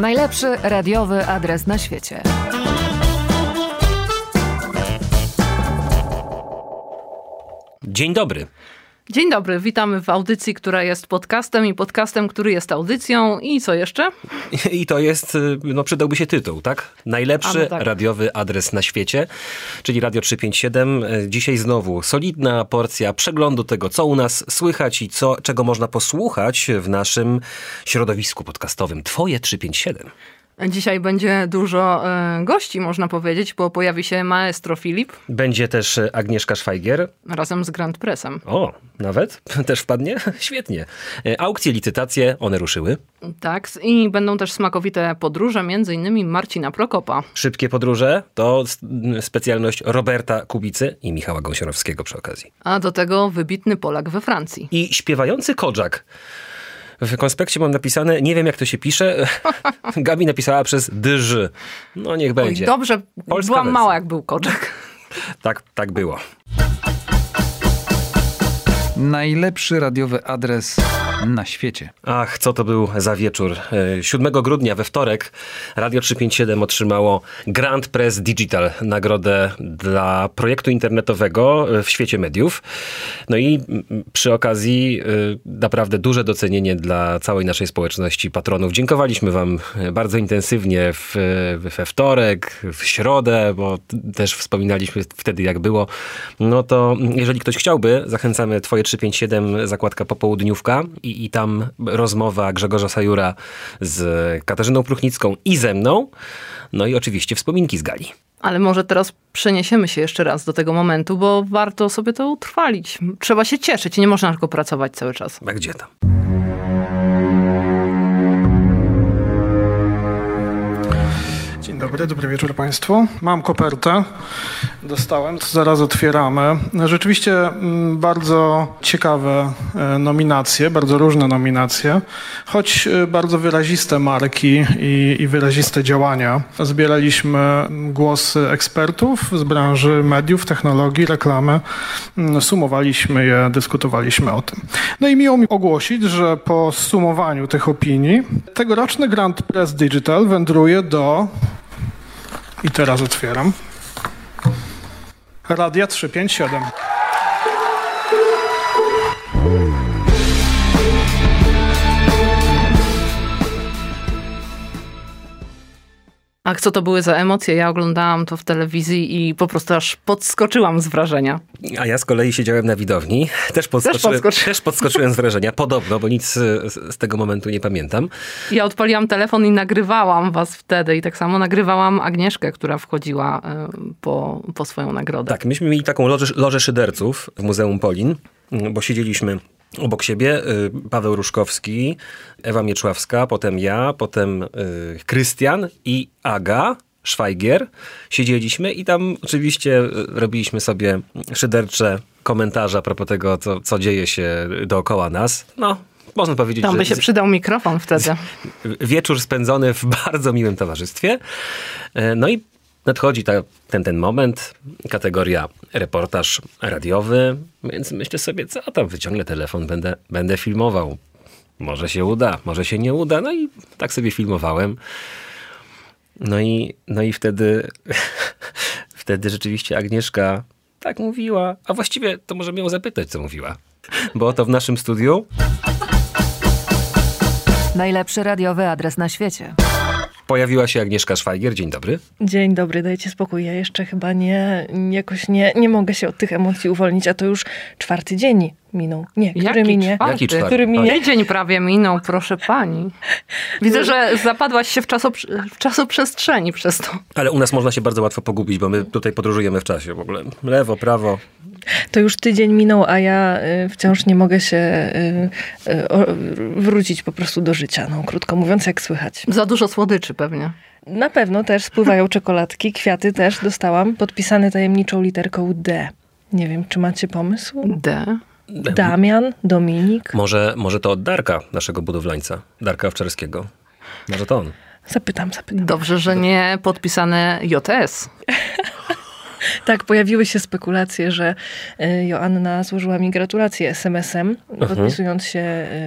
Najlepszy radiowy adres na świecie. Dzień dobry. Dzień dobry, witamy w audycji, która jest podcastem i podcastem, który jest audycją. I co jeszcze? I to jest, y, no przydałby się tytuł, tak? Najlepszy A, no tak. radiowy adres na świecie, czyli Radio 357. Y, Dzisiaj znowu solidna porcja przeglądu tego, co u nas słychać i co, czego można posłuchać w naszym środowisku podcastowym. Twoje 357. Dzisiaj będzie dużo e, gości, można powiedzieć, bo pojawi się maestro Filip Będzie też y, Agnieszka Szwajgier. razem z Grand Pressem. O, nawet? Też wpadnie? Świetnie. Y, Aukcje, licytacje, one ruszyły. Tak, i będą też smakowite podróże, między innymi Marcina Prokopa. Szybkie podróże to specjalność Roberta Kubicy i Michała Gąsiorowskiego przy okazji. A do tego wybitny Polak we Francji. I śpiewający Kodżak. W konspekcie mam napisane, nie wiem jak to się pisze. Gabi napisała przez dyż. No niech Oj, będzie. dobrze, Polska byłam wersja. mała jak był Koczek. Tak, tak było. Najlepszy radiowy adres na świecie. Ach, co to był za wieczór. E, 7 grudnia we wtorek Radio 357 otrzymało Grand Press Digital, nagrodę dla projektu internetowego w świecie mediów. No i przy okazji e, naprawdę duże docenienie dla całej naszej społeczności patronów. Dziękowaliśmy wam e, bardzo intensywnie w, we wtorek, w środę, bo też wspominaliśmy wtedy jak było. No to jeżeli ktoś chciałby, zachęcamy Twoje 357 zakładka popołudniówka i, i tam rozmowa Grzegorza Sajura z Katarzyną Pruchnicką i ze mną. No i oczywiście wspominki z gali. Ale może teraz przeniesiemy się jeszcze raz do tego momentu, bo warto sobie to utrwalić. Trzeba się cieszyć, nie można tylko pracować cały czas. A gdzie tam? Dzień dobry, dobry wieczór Państwu. Mam kopertę, dostałem, zaraz otwieramy. Rzeczywiście mm, bardzo ciekawe e, nominacje, bardzo różne nominacje, choć e, bardzo wyraziste marki i, i wyraziste działania. Zbieraliśmy głosy ekspertów z branży mediów, technologii, reklamy, Mm, sumowaliśmy je, dyskutowaliśmy o tym. No i miło mi ogłosić, że po sumowaniu tych opinii tegoroczny Grand Press Digital wędruje do i teraz otwieram. Radia 357. A co to były za emocje? Ja oglądałam to w telewizji i po prostu aż podskoczyłam z wrażenia. A ja z kolei siedziałem na widowni. Też podskoczyłem, podskoczy- też podskoczyłem z wrażenia. Podobno, bo nic e, z, z tego momentu nie pamiętam. Ja odpaliłam telefon i nagrywałam was wtedy i tak samo nagrywałam Agnieszkę, która wchodziła e, po, po swoją nagrodę. Tak, myśmy mieli taką lożę, lożę szyderców w Muzeum Polin, bo siedzieliśmy obok siebie y, Paweł Różkowski, Ewa Mieczławska, potem ja, potem y, Krystian i Aga. Szwajgier, siedzieliśmy i tam oczywiście y, robiliśmy sobie szydercze komentarze a propos tego, co, co dzieje się dookoła nas. No, można powiedzieć, Tam że by się przydał mikrofon wtedy. wieczór spędzony w bardzo miłym towarzystwie. No i nadchodzi ta, ten, ten moment, kategoria reportaż radiowy, więc myślę sobie, co tam, wyciągnę telefon, będę, będę filmował. Może się uda, może się nie uda. No i tak sobie filmowałem. No i, no i wtedy, wtedy rzeczywiście Agnieszka tak mówiła, a właściwie to możemy ją zapytać, co mówiła. Bo to w naszym studiu Najlepszy radiowy adres na świecie. Pojawiła się Agnieszka Szwajgier. Dzień dobry. Dzień dobry, dajcie spokój. Ja jeszcze chyba nie, jakoś nie, nie mogę się od tych emocji uwolnić, a to już czwarty dzień minął. Nie, który Jaki minie? czwarty? Jaki czwarty? Który minie? Tydzień prawie minął, proszę pani. Widzę, że zapadłaś się w, czasoprze- w czasoprzestrzeni przez to. Ale u nas można się bardzo łatwo pogubić, bo my tutaj podróżujemy w czasie w ogóle. Lewo, prawo. To już tydzień minął, a ja y, wciąż nie mogę się y, y, wrócić po prostu do życia. No, krótko mówiąc, jak słychać. Za dużo słodyczy pewnie. Na pewno też spływają czekoladki, kwiaty też dostałam, podpisane tajemniczą literką D. Nie wiem, czy macie pomysł? D. Damian, Dominik. Może, może to od Darka, naszego budowlańca. Darka Owczarskiego. Może to on. Zapytam, zapytam. Dobrze, że nie podpisane JS. Tak, pojawiły się spekulacje, że y, Joanna złożyła mi gratulacje SMS-em, Mhm. podpisując się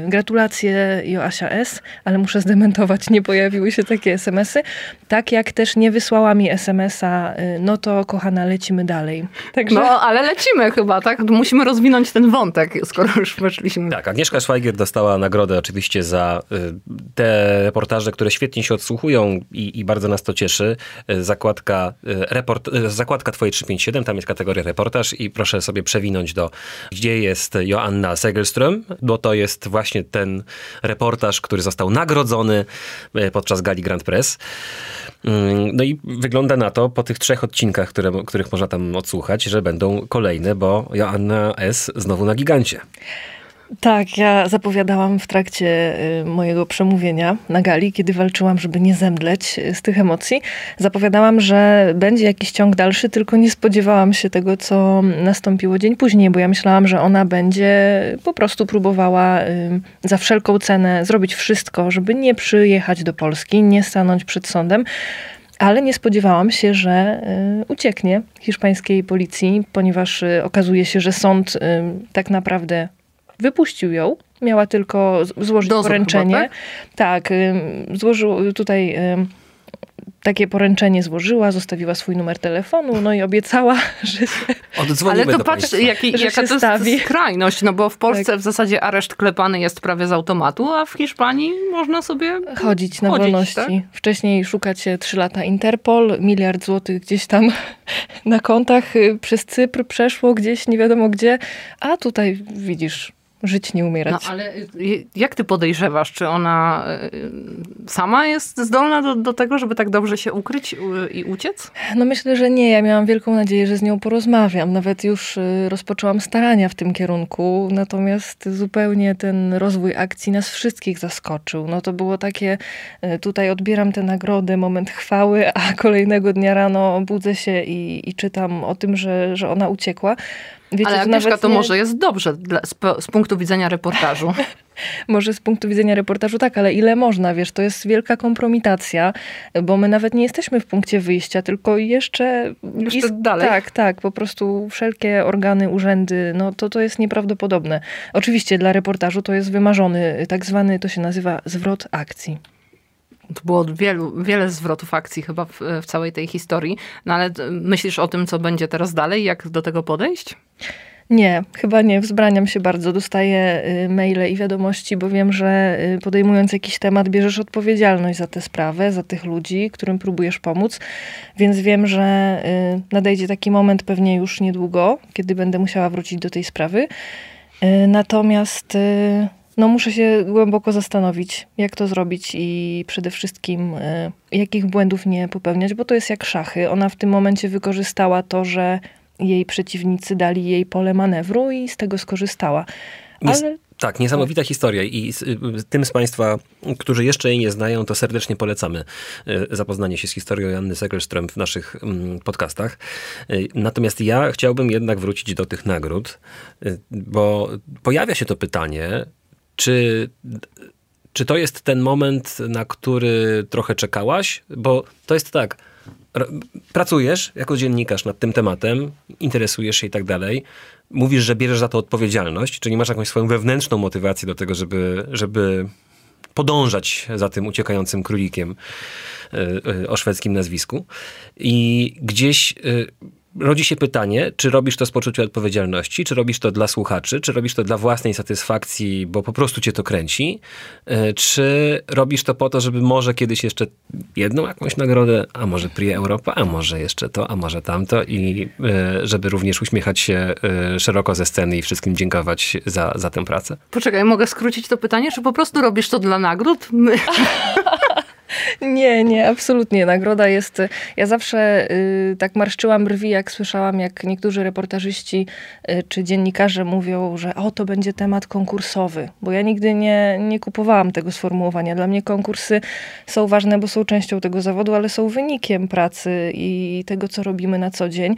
y, gratulacje Joasia S., ale muszę zdementować, nie pojawiły się takie SMS-y. Tak jak też nie wysłała mi SMS-a, y, no to kochana, lecimy dalej. Także No, ale lecimy chyba, tak? Musimy rozwinąć ten wątek, skoro już weszliśmy. Tak, Agnieszka Szwajgier dostała nagrodę oczywiście za te reportaże, które świetnie się odsłuchują i, i bardzo nas to cieszy. Zakładka, report, zakładka Twoje 357, tam jest kategoria reportaż i proszę sobie przewinąć do, gdzie jest Joanna Segelström, bo to jest właśnie ten reportaż, który został nagrodzony y, podczas gali Grand Press. Mm, No i wygląda na to, po tych trzech odcinkach, które, których można tam odsłuchać, że będą kolejne, bo Joanna S. znowu na gigancie. Tak, ja zapowiadałam w trakcie y, mojego przemówienia na gali, kiedy walczyłam, żeby nie zemdleć y, z tych emocji. Zapowiadałam, że będzie jakiś ciąg dalszy, tylko nie spodziewałam się tego, co nastąpiło dzień później, bo ja myślałam, że ona będzie po prostu próbowała y, za wszelką cenę zrobić wszystko, żeby nie przyjechać do Polski, nie stanąć przed sądem. Ale nie spodziewałam się, że ucieknie hiszpańskiej policji, ponieważ okazuje się, że sąd tak naprawdę wypuścił ją. Miała tylko złożyć Dozór poręczenie. chyba, tak, ym, złożył tutaj ym, takie poręczenie złożyła, zostawiła swój numer telefonu, no i obiecała, że się Odzwonimy Ale to patrz, jaki, jaka się to stawi. jest skrajność, no bo w Polsce Tak. w zasadzie areszt klepany jest prawie z automatu, a w Hiszpanii można sobie chodzić na Chodzić, wolności. tak? Wcześniej szukacie trzy lata Interpol, miliard złotych gdzieś tam na kontach y, przez Cypr przeszło gdzieś, nie wiadomo gdzie, a tutaj widzisz, żyć nie umierać. No ale y, jak ty podejrzewasz, czy ona y, sama jest zdolna do, do tego, żeby tak dobrze się ukryć i uciec? No myślę, że nie. Ja miałam wielką nadzieję, że z nią porozmawiam. Nawet już y, rozpoczęłam starania w tym kierunku, natomiast zupełnie ten rozwój akcji nas wszystkich zaskoczył. No to było takie, tutaj odbieram tę nagrodę, moment chwały, a kolejnego dnia rano budzę się i, i czytam o tym, że, że ona uciekła. Wiecie, ale Agnieszka, to nie- może jest dobrze dla, z, z punktu widzenia reportażu. Może z punktu widzenia reportażu tak, ale ile można, wiesz, to jest wielka kompromitacja, bo my nawet nie jesteśmy w punkcie wyjścia, tylko jeszcze... Jeszcze dalej. Tak, tak, po prostu wszelkie organy, urzędy, no to to jest nieprawdopodobne. Oczywiście dla reportażu to jest wymarzony, tak zwany, to się nazywa zwrot akcji. To było wielu, wiele zwrotów akcji chyba w, w całej tej historii. No ale t- myślisz o tym, co będzie teraz dalej? Jak do tego podejść? Nie, chyba nie. Wzbraniam się bardzo. Dostaję y, maile i wiadomości, bo wiem, że y, podejmując jakiś temat, bierzesz odpowiedzialność za tę sprawę, za tych ludzi, którym próbujesz pomóc. Więc wiem, że y, nadejdzie taki moment pewnie już niedługo, kiedy będę musiała wrócić do tej sprawy. Natomiast no, muszę się głęboko zastanowić, jak to zrobić i przede wszystkim y, jakich błędów nie popełniać, bo to jest jak szachy. Ona w tym momencie wykorzystała to, że jej przeciwnicy dali jej pole manewru i z tego skorzystała. Ale Tak, niesamowita historia i z, y, tym z Państwa, którzy jeszcze jej nie znają, to serdecznie polecamy y, zapoznanie się z historią Janny Segelström w naszych mm, podcastach. Natomiast ja chciałbym jednak wrócić do tych nagród, bo pojawia się to pytanie, czy, czy to jest ten moment, na który trochę czekałaś? Bo to jest tak, pracujesz jako dziennikarz nad tym tematem, interesujesz się i tak dalej, mówisz, że bierzesz za to odpowiedzialność, czyli masz jakąś swoją wewnętrzną motywację do tego, żeby, żeby podążać za tym uciekającym królikiem y, y, o szwedzkim nazwisku. I gdzieś y, rodzi się pytanie, czy robisz to z poczucia odpowiedzialności, czy robisz to dla słuchaczy, czy robisz to dla własnej satysfakcji, bo po prostu cię to kręci, y, czy robisz to po to, żeby może kiedyś jeszcze jedną jakąś nagrodę, a może Prix Europa, a może jeszcze to, a może tamto i y, żeby również uśmiechać się y, szeroko ze sceny i wszystkim dziękować za, za tę pracę? Poczekaj, mogę skrócić to pytanie, czy po prostu robisz to dla nagród? My, Nie, nie, absolutnie. Nagroda jest. Ja zawsze y, tak marszczyłam brwi, jak słyszałam, jak niektórzy reportażyści y, czy dziennikarze mówią, że o, to będzie temat konkursowy. Bo ja nigdy nie, nie kupowałam tego sformułowania. Dla mnie konkursy są ważne, bo są częścią tego zawodu, ale są wynikiem pracy i tego, co robimy na co dzień.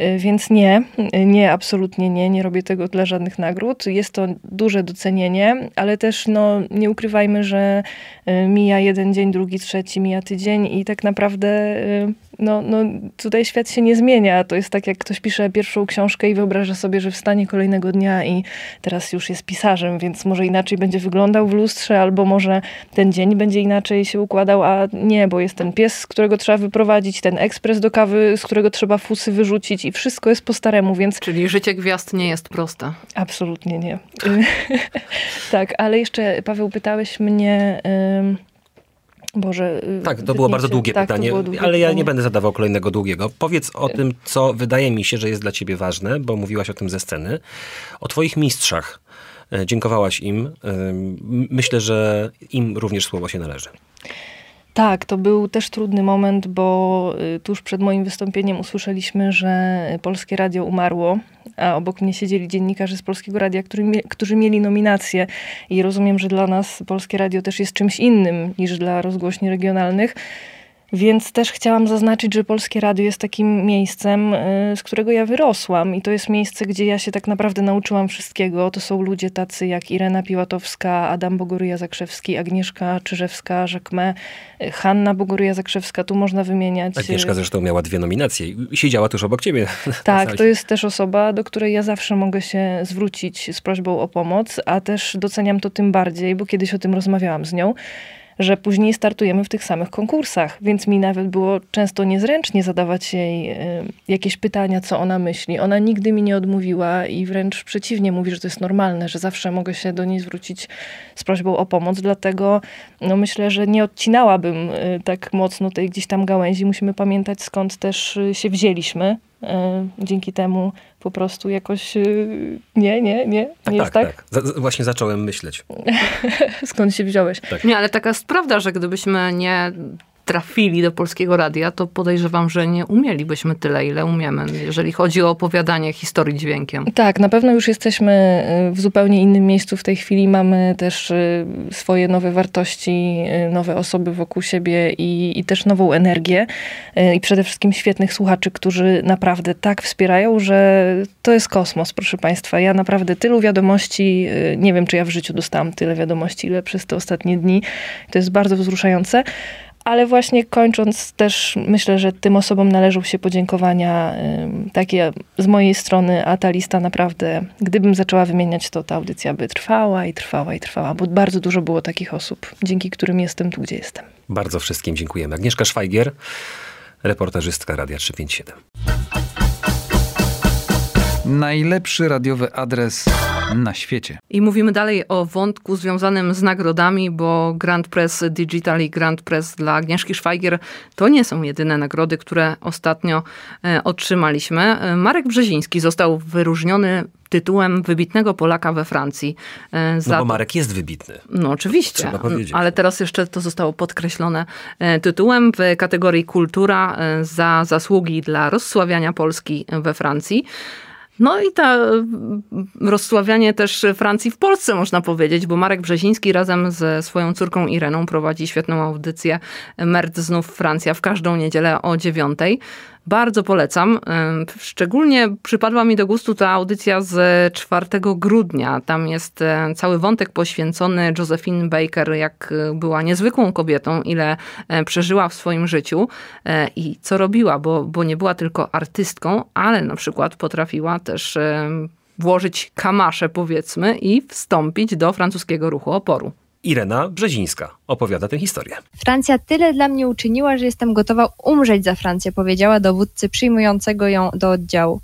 Y, Więc nie, nie, absolutnie nie, nie robię tego dla żadnych nagród. Jest to duże docenienie, ale też no, nie ukrywajmy, że y, mija jeden dzień, drugi drugi, trzeci, mija tydzień i tak naprawdę y, no, no, tutaj świat się nie zmienia. To jest tak, jak ktoś pisze pierwszą książkę i wyobraża sobie, że wstanie kolejnego dnia i teraz już jest pisarzem, więc może inaczej będzie wyglądał w lustrze, albo może ten dzień będzie inaczej się układał, a nie, bo jest ten pies, z którego trzeba wyprowadzić, ten ekspres do kawy, z którego trzeba fusy wyrzucić i wszystko jest po staremu, więc... Czyli życie gwiazd nie jest proste. Absolutnie nie. tak, ale jeszcze Paweł pytałeś mnie... Boże. Tak, to było bardzo długie tak, pytanie, długie ale ja nie będę zadawał kolejnego długiego. Powiedz o tym, co wydaje mi się, że jest dla ciebie ważne, bo mówiłaś o tym ze sceny. O twoich mistrzach. E, dziękowałaś im. Myślę, że im również słowo się należy. Tak, to był też trudny moment, bo y, tuż przed moim wystąpieniem usłyszeliśmy, że Polskie Radio umarło, a obok mnie siedzieli dziennikarze z Polskiego Radia, którzy, którzy mieli nominacje i rozumiem, że dla nas Polskie Radio też jest czymś innym niż dla rozgłośni regionalnych. Więc też chciałam zaznaczyć, że Polskie Radio jest takim miejscem, y, z którego ja wyrosłam i to jest miejsce, gdzie ja się tak naprawdę nauczyłam wszystkiego. To są ludzie tacy jak Irena Piłatowska, Adam Bogoryja-Zakrzewski, Agnieszka Czyżewska-Rzekme, y, Hanna Bogoryja-Zakrzewska, tu można wymieniać. Agnieszka zresztą miała dwie nominacje i siedziała tuż obok ciebie. Tak, to jest też osoba, do której ja zawsze mogę się zwrócić z prośbą o pomoc, a też doceniam to tym bardziej, bo kiedyś o tym rozmawiałam z nią, że później startujemy w tych samych konkursach, więc mi nawet było często niezręcznie zadawać jej y, jakieś pytania, co ona myśli. Ona nigdy mi nie odmówiła i wręcz przeciwnie mówi, że to jest normalne, że zawsze mogę się do niej zwrócić z prośbą o pomoc, dlatego no myślę, że nie odcinałabym y, tak mocno tej gdzieś tam gałęzi. Musimy pamiętać skąd też y, się wzięliśmy. Dzięki temu po prostu jakoś nie, nie, nie, tak, nie tak, tak? tak. Właśnie zacząłem myśleć. Skąd się wziąłeś? Tak. Nie, ale taka jest prawda, że gdybyśmy nie trafili do polskiego radia, to podejrzewam, że nie umielibyśmy tyle, ile umiemy, jeżeli chodzi o opowiadanie historii dźwiękiem. Tak, na pewno już jesteśmy y, w zupełnie innym miejscu w tej chwili. Mamy też y, swoje nowe wartości, y, nowe osoby wokół siebie i, i też nową energię. I przede wszystkim świetnych słuchaczy, którzy naprawdę tak wspierają, że to jest kosmos, proszę Państwa. Ja naprawdę tylu wiadomości, nie wiem, czy ja w życiu dostałam tyle wiadomości, ile przez te ostatnie dni. To jest bardzo wzruszające. Ale właśnie kończąc też myślę, że tym osobom należą się podziękowania takie z mojej strony, a ta lista naprawdę, gdybym zaczęła wymieniać to, ta audycja by trwała i trwała i trwała, bo bardzo dużo było takich osób, dzięki którym jestem tu, gdzie jestem. Bardzo wszystkim dziękujemy. Agnieszka Szwajgier, reportażystka Radia 357. Najlepszy radiowy adres na świecie. I mówimy dalej o wątku związanym z nagrodami, bo Grand Press Digital i Grand Press dla Agnieszki Szwajgier to nie są jedyne nagrody, które ostatnio e, otrzymaliśmy. E, Marek Brzeziński został wyróżniony tytułem wybitnego Polaka we Francji. E, za... No bo Marek jest wybitny. No oczywiście, ale teraz jeszcze to zostało podkreślone tytułem w kategorii kultura za zasługi dla rozsławiania Polski we Francji. No i ta rozsławianie też Francji w Polsce można powiedzieć, bo Marek Brzeziński razem ze swoją córką Ireną prowadzi świetną audycję Merd znów Francja w każdą niedzielę o dziewiątej. Bardzo polecam. Szczególnie przypadła mi do gustu ta audycja z 4 grudnia. Tam jest e, cały wątek poświęcony Josephine Baker, jak e, była niezwykłą kobietą, ile e, przeżyła w swoim życiu i co robiła, bo, bo nie była tylko artystką, ale na przykład potrafiła też włożyć kamasze, powiedzmy, i wstąpić do francuskiego ruchu oporu. Irena Brzezińska opowiada tę historię. Francja tyle dla mnie uczyniła, że jestem gotowa umrzeć za Francję, powiedziała dowódcy przyjmującego ją do oddziału.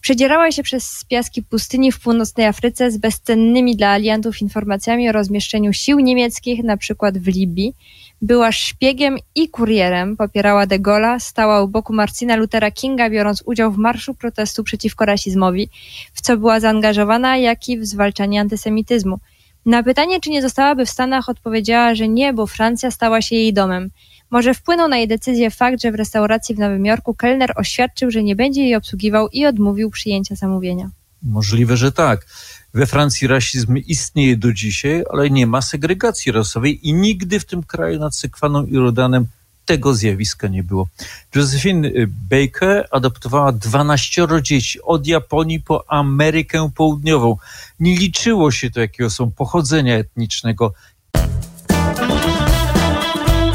Przedzierała się przez piaski pustyni w północnej Afryce z bezcennymi dla aliantów informacjami o rozmieszczeniu sił niemieckich, na przykład w Libii. Była szpiegiem i kurierem, popierała de Gaulle'a, stała u boku Marcina Luthera Kinga, biorąc udział w marszu protestu przeciwko rasizmowi, w co była zaangażowana, jak i w zwalczanie antysemityzmu – na pytanie, czy nie zostałaby w Stanach, odpowiedziała, że nie, bo Francja stała się jej domem. Może wpłynął na jej decyzję fakt, że w restauracji w Nowym Jorku kelner oświadczył, że nie będzie jej obsługiwał i odmówił przyjęcia zamówienia. Możliwe, że tak. We Francji rasizm istnieje do dzisiaj, ale nie ma segregacji rasowej i nigdy w tym kraju nad Sekwaną i Rodanem tego zjawiska nie było. Josephine Baker adoptowała 12 dzieci od Japonii po Amerykę Południową. Nie liczyło się to, jakiego są pochodzenia etnicznego.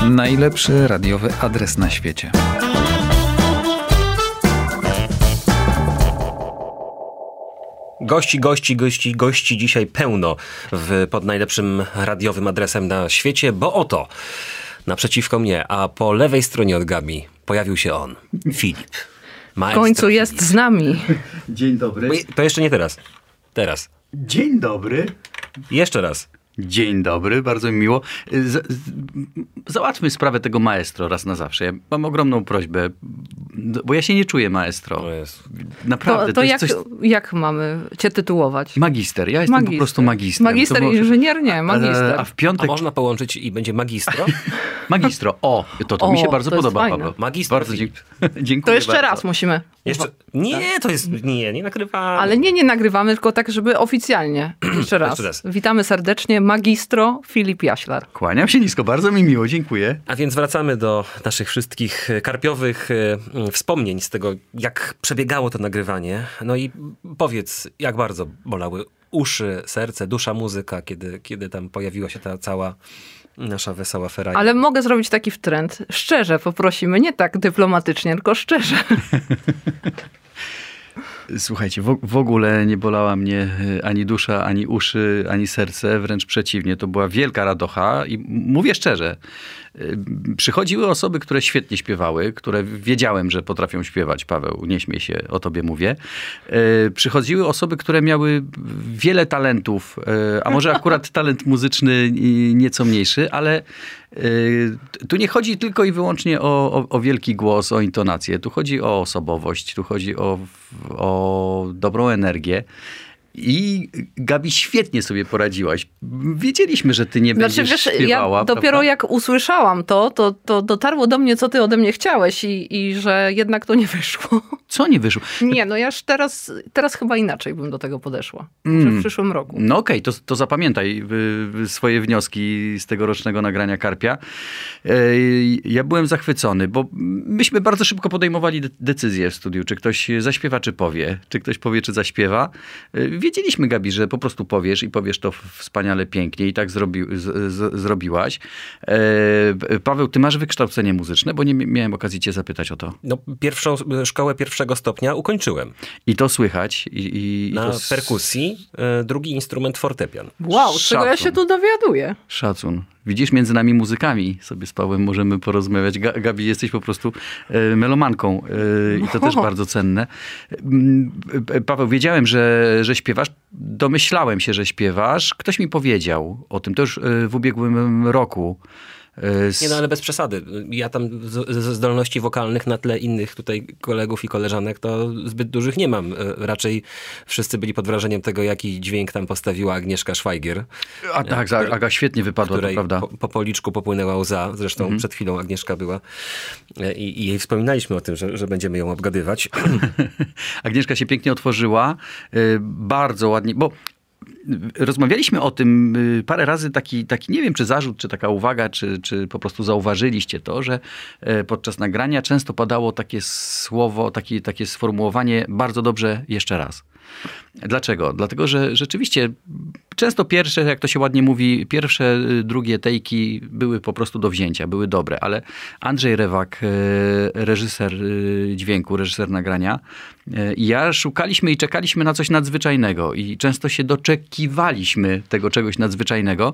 Najlepszy radiowy adres na świecie. Gości, gości, gości, gości dzisiaj pełno w, pod najlepszym radiowym adresem na świecie, bo oto naprzeciwko mnie, a po lewej stronie od Gabi pojawił się on, Filip. W końcu jest Filip. z nami. Dzień dobry. To jeszcze nie teraz. Teraz. Dzień dobry. Jeszcze raz. Dzień dobry, bardzo mi miło. Z, załatwmy sprawę tego maestro raz na zawsze. Ja mam ogromną prośbę, bo ja się nie czuję maestro. Naprawdę. To, to, to jak, coś... jak mamy cię tytułować? Magister. Ja jestem magister. po prostu magistrem. Magister, może... inżynier? Nie, magister. A w piątek... A można połączyć i będzie magistro? magistro. O, to, to o, mi się bardzo podoba, Paweł. Magistro. Bardzo dziękuję. To jeszcze bardzo. raz musimy. Jeszcze... Nie, to jest... Nie, nie nagrywamy. Ale nie, nie nagrywamy, tylko tak, żeby oficjalnie. Jeszcze raz. Jeszcze raz. Witamy serdecznie magistro Filip Jaślar. Kłaniam się nisko, bardzo mi miło, dziękuję. A więc wracamy do naszych wszystkich e, karpiowych e, wspomnień z tego, jak przebiegało to nagrywanie. No i powiedz, jak bardzo bolały uszy, serce, dusza, muzyka, kiedy, kiedy tam pojawiła się ta cała nasza wesoła fera. Ale mogę zrobić taki trend. Szczerze poprosimy, nie tak dyplomatycznie, tylko szczerze. Słuchajcie, w, w, ogóle nie bolała mnie e, ani dusza, ani uszy, ani serce, wręcz przeciwnie. To była wielka radocha i mówię szczerze, Przychodziły osoby, które świetnie śpiewały, które wiedziałem, że potrafią śpiewać. Paweł, nie śmiej się, o tobie mówię. E, przychodziły osoby, które miały wiele talentów, e, a może akurat talent muzyczny nieco mniejszy, ale e, tu nie chodzi tylko i wyłącznie o, o, o, wielki głos, o intonację. Tu chodzi o osobowość, tu chodzi o, o dobrą energię. I Gabi, świetnie sobie poradziłaś. Wiedzieliśmy, że ty nie znaczy, będziesz wiesz, śpiewała. Ja dopiero prawda? jak usłyszałam to, to, to dotarło do mnie, co ty ode mnie chciałeś i, i że jednak to nie wyszło. Co nie wyszło? Nie, no ja już teraz, teraz chyba inaczej bym do tego podeszła. Mm. w przyszłym roku. No okej, okay, to, to zapamiętaj swoje wnioski z tegorocznego nagrania Karpia. Ja byłem zachwycony, bo myśmy bardzo szybko podejmowali decyzję w studiu, czy ktoś zaśpiewa, czy powie. Czy ktoś powie, czy zaśpiewa wiedzieliśmy, Gabi, że po prostu powiesz i powiesz to wspaniale, pięknie i tak zrobi, z, z, zrobiłaś. E, Paweł, ty masz wykształcenie muzyczne, bo nie miałem okazji cię zapytać o to. No, pierwszą szkołę pierwszego stopnia ukończyłem. I to słychać. I, i, Na i to perkusji, e, drugi instrument fortepian. Wow, z czego ja się tu dowiaduję. Szacun. Widzisz, między nami muzykami sobie z Pawłem możemy porozmawiać. Gabi, jesteś po prostu e, melomanką e, i to też bardzo cenne. Mm, e, Paweł, wiedziałem, że, że śpiewasz. Domyślałem się, że śpiewasz. Ktoś mi powiedział o tym. To już w ubiegłym roku. Z... Nie no, ale bez przesady. Ja tam ze zdolności wokalnych na tle innych tutaj kolegów i koleżanek to zbyt dużych nie mam. E, raczej wszyscy byli pod wrażeniem tego, jaki dźwięk tam postawiła Agnieszka Szwajgier. A tak, który, Aga świetnie wypadła, której prawda. Po, po policzku popłynęła łza. Zresztą mhm. przed chwilą Agnieszka była e, i, i jej wspominaliśmy o tym, że, że będziemy ją obgadywać. Agnieszka się pięknie otworzyła. Bardzo ładnie, bo rozmawialiśmy o tym y, parę razy, taki, taki nie wiem, czy zarzut, czy taka uwaga, czy, czy po prostu zauważyliście to, że e, podczas nagrania często padało takie słowo, takie, takie sformułowanie bardzo dobrze jeszcze raz. Dlaczego? Dlatego, że rzeczywiście często pierwsze, jak to się ładnie mówi, pierwsze, y, drugie tejki były po prostu do wzięcia, były dobre, ale Andrzej Rewak, y, reżyser y, dźwięku, reżyser nagrania, i ja szukaliśmy i czekaliśmy na coś nadzwyczajnego i często się doczekiwaliśmy tego czegoś nadzwyczajnego,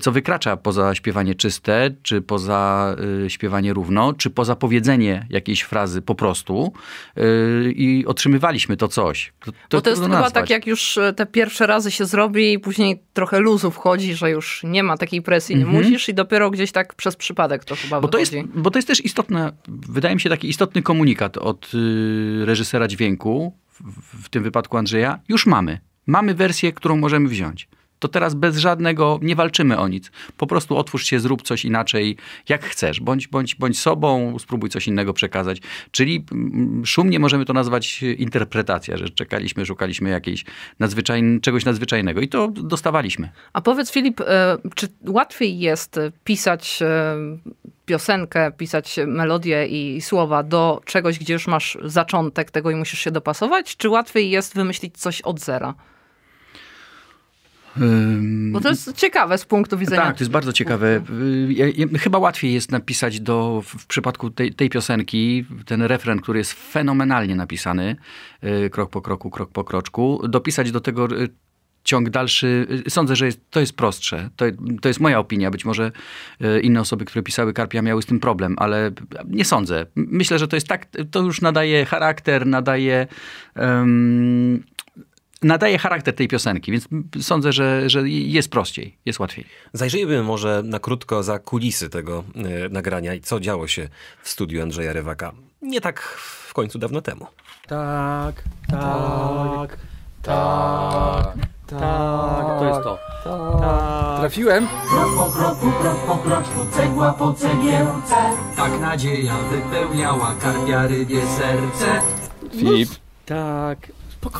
co wykracza poza śpiewanie czyste, czy poza śpiewanie równo, czy poza powiedzenie jakiejś frazy po prostu i otrzymywaliśmy to coś. To, to, to jest chyba tak, jak już te pierwsze razy się zrobi i później trochę luzu wchodzi, że już nie ma takiej presji, nie mm -hmm. musisz i dopiero gdzieś tak przez przypadek to chyba bo wychodzi. To jest, bo to jest też istotne, wydaje mi się taki istotny komunikat od y, reżysera dźwięku, w, w tym wypadku Andrzeja, już mamy. Mamy wersję, którą możemy wziąć to teraz bez żadnego, nie walczymy o nic. Po prostu otwórz się, zrób coś inaczej, jak chcesz. Bądź, bądź, bądź sobą, spróbuj coś innego przekazać. Czyli mm, szumnie możemy to nazwać interpretacja, że czekaliśmy, szukaliśmy jakiejś czegoś nadzwyczajnego i to dostawaliśmy. A powiedz Filip, e, czy łatwiej jest pisać e, piosenkę, pisać melodię i słowa do czegoś, gdzie już masz zaczątek tego i musisz się dopasować, czy łatwiej jest wymyślić coś od zera? Bo to jest ciekawe z punktu widzenia. Tak, to jest bardzo ciekawe. Chyba łatwiej jest napisać do, w przypadku tej, tej piosenki, ten refren, który jest fenomenalnie napisany, y, krok po kroku, krok po kroczku, dopisać do tego y, ciąg dalszy, y, sądzę, że jest, to jest prostsze. To, to jest moja opinia. Być może inne osoby, które pisały Karpia miały z tym problem, ale nie sądzę. Myślę, że to jest tak, to już nadaje charakter, nadaje... Um, nadaje charakter tej piosenki, więc sądzę, że, że jest prościej, jest łatwiej. Zajrzyjmy może na krótko za kulisy tego y, nagrania i co działo się w studiu Andrzeja Rewaka. Nie tak w końcu dawno temu. Tak, tak, tak, tak. To jest to. Tak. Trafiłem? Krok po kroku, krok po kroczku, cegła po cegiełce. Tak nadzieja wypełniała karpia rybie serce. Filip. Tak,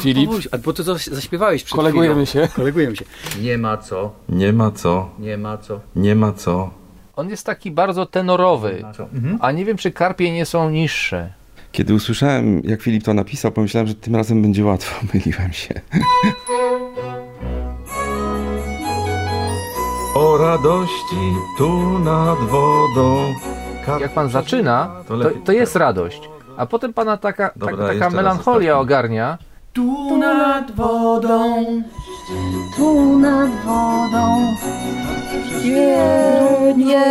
Filip. A bo ty to zaśpiewałeś przed Kolegujemy chwilą. się. Kolegujemy się. Nie ma co. Nie ma co. Nie ma co. Nie ma co. On jest taki bardzo tenorowy, Mhm. a nie wiem, czy karpie nie są niższe. Kiedy usłyszałem, jak Filip to napisał, pomyślałem, że tym razem będzie łatwo. Myliłem się. o radości tu nad wodą. Jak pan zaczyna, to, to jest radość. A potem pana taka, Dobra, taka, melancholia ogarnia. Tu nad wodą, tu nad wodą. Je, je,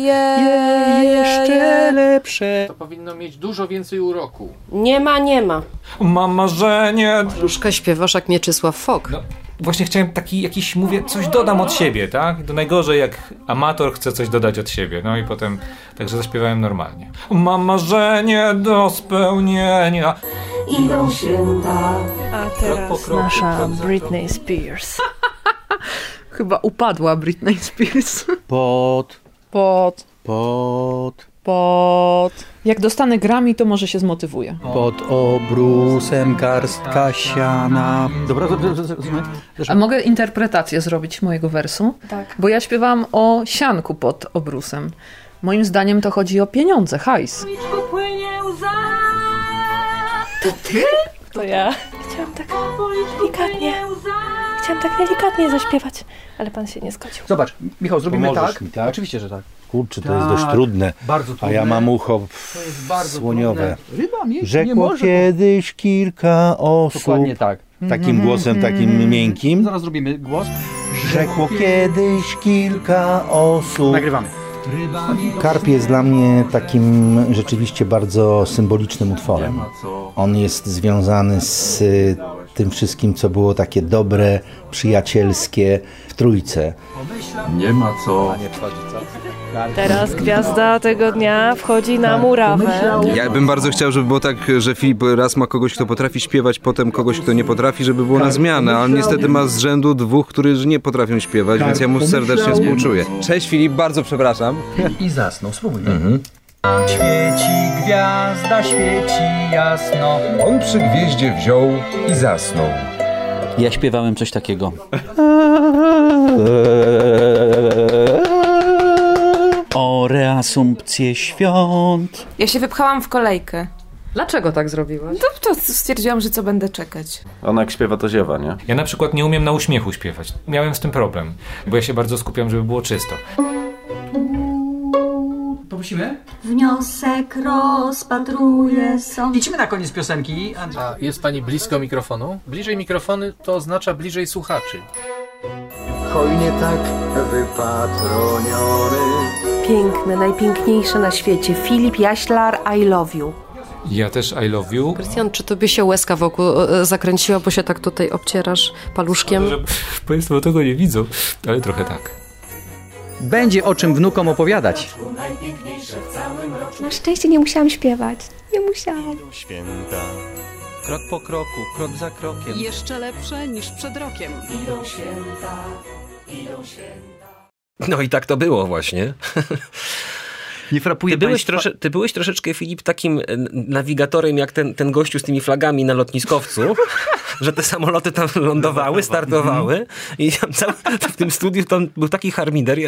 je, jeszcze lepsze. To powinno mieć dużo więcej uroku. Nie ma, nie ma. Mam marzenie. Różka śpiewasz jak Mieczysław Fok. No, właśnie chciałem taki jakiś, mówię, coś dodam od siebie, tak? To najgorzej, jak amator chce coś dodać od siebie. No i potem, także zaśpiewałem normalnie. Mam marzenie do spełnienia. Idą święta. A teraz nasza Britney Spears. Chyba upadła Britney Spears. Pod, Pod, pod, pod. Jak dostanę Grammy, to może się zmotywuję. pod obrusem garstka siana. Dobra, to, to, A mogę interpretację zrobić mojego wersu? Tak. Bo ja śpiewam o sianku pod obrusem. Moim zdaniem to chodzi o pieniądze, hajs. To ty? To ja. Chciałam tak delikatnie. Chciałam tak delikatnie zaśpiewać, ale pan się nie zgodził. Zobacz, Michał, zrobimy Pomożesz tak. mi, tak? Oczywiście, że tak. Kurczę, to jest dość trudne. Bardzo A trudne. ja mam ucho To jest bardzo słoniowe. trudne. Ryba nie Rzekło może. kiedyś kilka osób. Dokładnie tak. Takim głosem, takim miękkim. Zaraz zrobimy głos. Rzekło kiedyś kilka osób. Nagrywamy. Karp jest dla mnie takim rzeczywiście bardzo symbolicznym utworem. On jest związany z tym wszystkim, co było takie dobre, przyjacielskie w trójce. Nie ma co. Teraz gwiazda tego dnia wchodzi na murawę. Ja bym bardzo chciał, żeby było tak, że Filip raz ma kogoś, kto potrafi śpiewać, potem kogoś, kto nie potrafi, żeby było na zmianę, a on niestety ma z rzędu dwóch, którzy nie potrafią śpiewać, więc ja mu serdecznie współczuję. Cześć Filip, bardzo przepraszam. I zasnął, spróbuj. Świeci gwiazda, świeci jasno. On przy gwieździe wziął i zasnął. Ja śpiewałem coś takiego. O reasumpcję świąt. Ja się wypchałam w kolejkę. Dlaczego tak zrobiłaś? To, to stwierdziłam, że co będę czekać. Ona jak śpiewa, to ziewa, nie? Ja na przykład nie umiem na uśmiechu śpiewać. Miałem z tym problem, bo ja się bardzo skupiam, żeby było czysto. Poprosimy? Wniosek rozpatruje sąd. Lecimy na koniec piosenki. A jest pani blisko mikrofonu? Bliżej mikrofony to oznacza bliżej słuchaczy. Hojnie tak wypatroniony. Piękne, najpiękniejsze na świecie. Filip Jaślar, I love you. Ja też I love you. Krystian, czy tobie się łezka wokół e, zakręciła, bo się tak tutaj obcierasz paluszkiem? Że Państwo tego nie widzą, ale trochę tak. Będzie o czym wnukom opowiadać. Na szczęście nie musiałam śpiewać. Nie musiałam. Święta. Krok po kroku, krok za krokiem. Jeszcze lepsze niż przed rokiem. Idą święta. Idą święta. No i tak to było właśnie. Nie frapuje ty byłeś, państwa... trosze, ty byłeś troszeczkę, Filip, takim e, nawigatorem jak ten, ten gościu z tymi flagami na lotniskowcu, że te samoloty tam lądowały, startowały i tam cały, w tym studiu tam był taki harmider.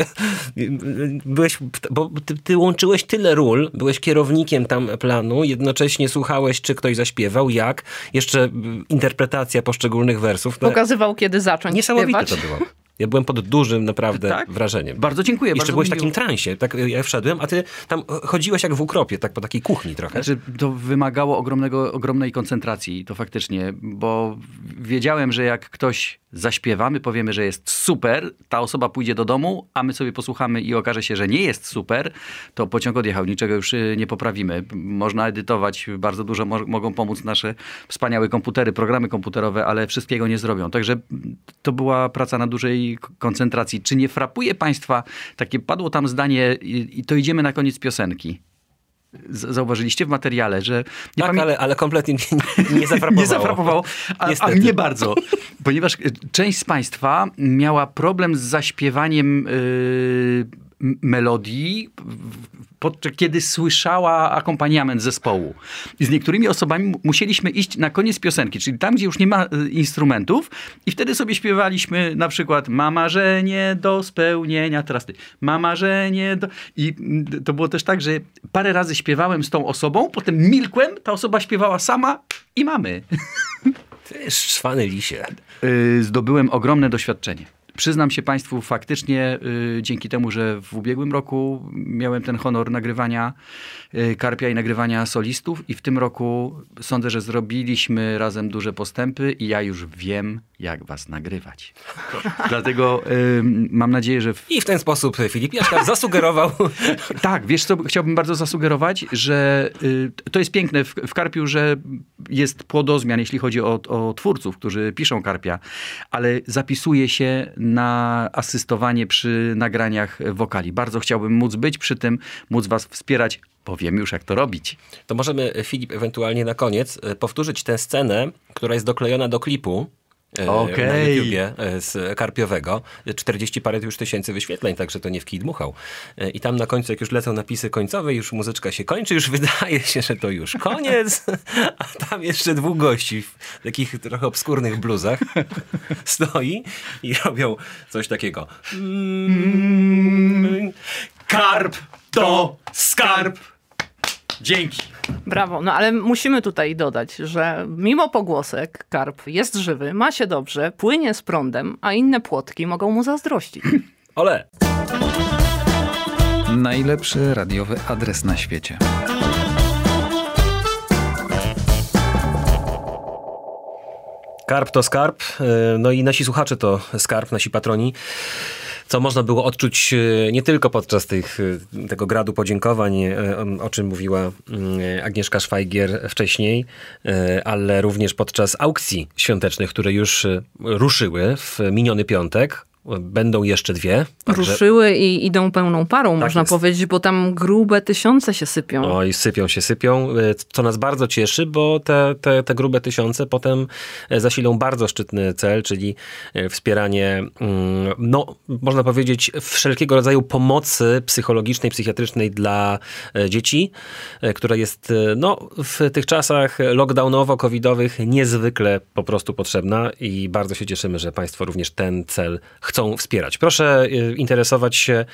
Byłeś, bo ty, ty łączyłeś tyle ról, byłeś kierownikiem tam planu, jednocześnie słuchałeś, czy ktoś zaśpiewał, jak, jeszcze interpretacja poszczególnych wersów. No, Pokazywał, kiedy zacząć Niesamowite śpiewać. to było. Ja byłem pod dużym naprawdę Tak? wrażeniem. Bardzo dziękuję. Jeszcze bardzo byłeś w miło. takim transie. Tak, ja wszedłem, a ty tam chodziłeś jak w ukropie, tak po takiej kuchni trochę. Znaczy, to wymagało ogromnego, ogromnej koncentracji, to faktycznie, bo wiedziałem, że jak ktoś zaśpiewa, my powiemy, że jest super, ta osoba pójdzie do domu, a my sobie posłuchamy i okaże się, że nie jest super, to pociąg odjechał, niczego już y, nie poprawimy. Można edytować, bardzo dużo mo- mogą pomóc nasze wspaniałe komputery, programy komputerowe, ale wszystkiego nie zrobią. Także to była praca na dużej koncentracji. Czy nie frapuje Państwa, takie padło tam zdanie i to idziemy na koniec piosenki. Zauważyliście w materiale, że... Nie tak, pamię- ale, ale kompletnie nie, nie zafrapowało. nie zafrapowało, a, a mnie bardzo. Ponieważ e, część z Państwa miała problem z zaśpiewaniem yy, melodii, podczas kiedy słyszała akompaniament zespołu. I z niektórymi osobami mu- musieliśmy iść na koniec piosenki, czyli tam, gdzie już nie ma y, instrumentów i wtedy sobie śpiewaliśmy na przykład ma marzenie do spełnienia, teraz ty, ma marzenie do... I to było też tak, że parę razy śpiewałem z tą osobą, potem milkłem, ta osoba śpiewała sama i mamy. Ty szwany lisie. Y, Zdobyłem ogromne doświadczenie. Przyznam się Państwu, faktycznie y, dzięki temu, że w ubiegłym roku miałem ten honor nagrywania y, Karpia i nagrywania solistów i w tym roku sądzę, że zrobiliśmy razem duże postępy i ja już wiem, jak Was nagrywać. Dlatego y, mam nadzieję, że... W... I w ten sposób Filip Jaszkar zasugerował. Tak, wiesz co, chciałbym bardzo zasugerować, że y, to jest piękne w, w Karpiu, że jest płodozmian, jeśli chodzi o, o twórców, którzy piszą Karpia, ale zapisuje się na asystowanie przy nagraniach wokali. Bardzo chciałbym móc być przy tym, móc was wspierać, bo wiem już jak to robić. To możemy, Filip, ewentualnie na koniec e, powtórzyć tę scenę, która jest doklejona do klipu. E, Na Okej. YouTubie e, z Karpiowego. 40 parę już tysięcy wyświetleń, także to nie w kij dmuchał. E, I tam na końcu, jak już lecą napisy końcowe, już muzyczka się kończy, już wydaje się, że to już koniec. A tam jeszcze dwóch gości w takich trochę obskurnych bluzach stoi i robią coś takiego. Mm, Karp to skarb. Dzięki. Brawo. No ale musimy tutaj dodać, że mimo pogłosek karp jest żywy, ma się dobrze, płynie z prądem, a inne płotki mogą mu zazdrościć. Ole. Najlepszy radiowy adres na świecie. Karp to skarb, e, no i nasi słuchacze to skarb, nasi patroni. Co można było odczuć e, nie tylko podczas tych, e, tego gradu podziękowań, e, o czym mówiła mm, Agnieszka Szwajgier wcześniej, ale również podczas aukcji świątecznych, które już ruszyły w miniony piątek. Będą jeszcze dwie. Także- Ruszyły i idą pełną parą, można jest. powiedzieć, bo tam grube tysiące się sypią. Oj, sypią się, sypią, e, co nas bardzo cieszy, bo te, te, te grube tysiące potem e, zasilą bardzo szczytny cel, czyli e, wspieranie, mm, no, można powiedzieć, wszelkiego rodzaju pomocy psychologicznej, psychiatrycznej dla dzieci, która jest, no, w tych czasach lockdownowo-covidowych niezwykle po prostu potrzebna i bardzo się cieszymy, że Państwo również ten cel chcą wspierać. Proszę e, interesować się,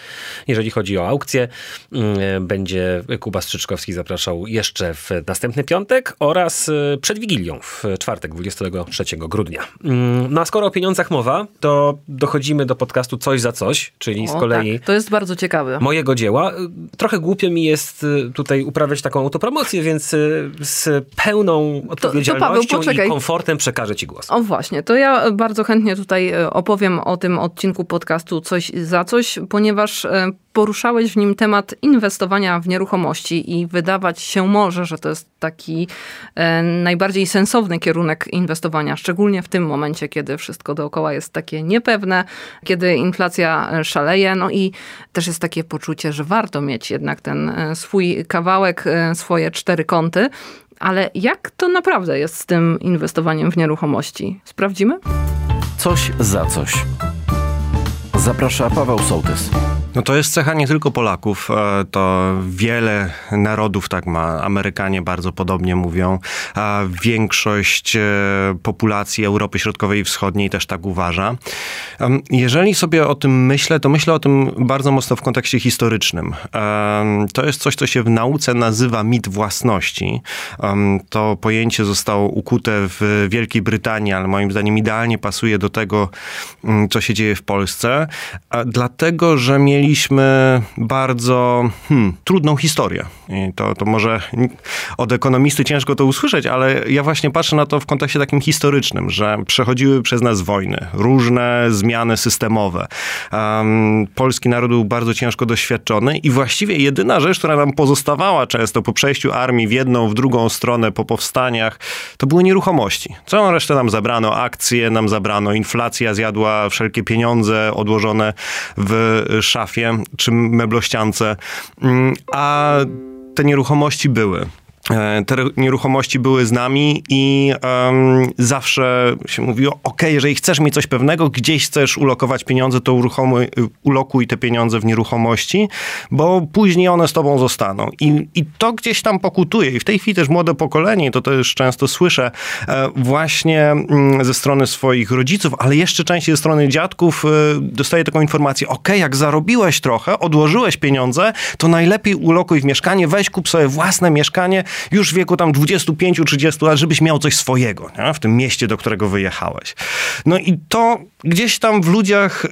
jeżeli chodzi o aukcję. Mm, Będzie Kuba Strzyczkowski zapraszał jeszcze w następny piątek oraz e, przed Wigilią w czwartek, 23 grudnia. Mm, No a skoro o pieniądzach mowa, to dochodzimy do podcastu Coś za Coś, czyli z O, kolei tak, to jest bardzo ciekawe. mojego dzieła. Trochę głupio mi jest y, tutaj uprawiać taką autopromocję, więc y, z pełną odpowiedzialnością poczekaj. i komfortem przekażę ci głos. O właśnie, to ja bardzo chętnie tutaj opowiem o tym odcinku podcastu Coś za coś, ponieważ e, poruszałeś w nim temat inwestowania w nieruchomości i wydawać się może, że to jest taki e, najbardziej sensowny kierunek inwestowania, szczególnie w tym momencie, kiedy wszystko dookoła jest takie niepewne, kiedy inflacja e, szaleje, no i też jest takie poczucie, że warto mieć jednak ten swój kawałek, swoje cztery kąty. Ale jak to naprawdę jest z tym inwestowaniem w nieruchomości? Sprawdzimy? Coś za coś. Zaprasza Paweł Sołtys. No to jest cecha nie tylko Polaków, e, to wiele narodów tak ma. Amerykanie bardzo podobnie mówią, większość e, populacji Europy Środkowej i Wschodniej też tak uważa. Jeżeli sobie o tym myślę, to myślę o tym bardzo mocno w kontekście historycznym. To jest coś, co się w nauce nazywa mit własności. To pojęcie zostało ukute w Wielkiej Brytanii, ale moim zdaniem idealnie pasuje do tego, mm, co się dzieje w Polsce, dlatego, że mieli mieliśmy bardzo hmm, trudną historię. I to, to może od ekonomisty ciężko to usłyszeć, ale ja właśnie patrzę na to w kontekście takim historycznym, że przechodziły przez nas wojny, różne zmiany systemowe. Um, polski naród był bardzo ciężko doświadczony i właściwie jedyna rzecz, która nam pozostawała często po przejściu armii w jedną, w drugą stronę, po powstaniach, to były nieruchomości. Całą resztę nam zabrano, akcje nam zabrano, inflacja zjadła wszelkie pieniądze odłożone w szafie czy meblościance, mm, a te nieruchomości były. E, te nieruchomości były z nami i um, zawsze się mówiło, ok, jeżeli chcesz mieć coś pewnego, gdzieś chcesz ulokować pieniądze, to uruchomuj, ulokuj te pieniądze w nieruchomości, bo później one z tobą zostaną. I, I to gdzieś tam pokutuje. I w tej chwili też młode pokolenie, to też często słyszę e, właśnie mm, ze strony swoich rodziców, ale jeszcze częściej ze strony dziadków e, dostaję taką informację, ok, jak zarobiłeś trochę, odłożyłeś pieniądze, to najlepiej ulokuj w mieszkanie, weź kup sobie własne mieszkanie, już w wieku tam 25-30 lat, żebyś miał coś swojego nie? w tym mieście, do którego wyjechałeś. No i to gdzieś tam w ludziach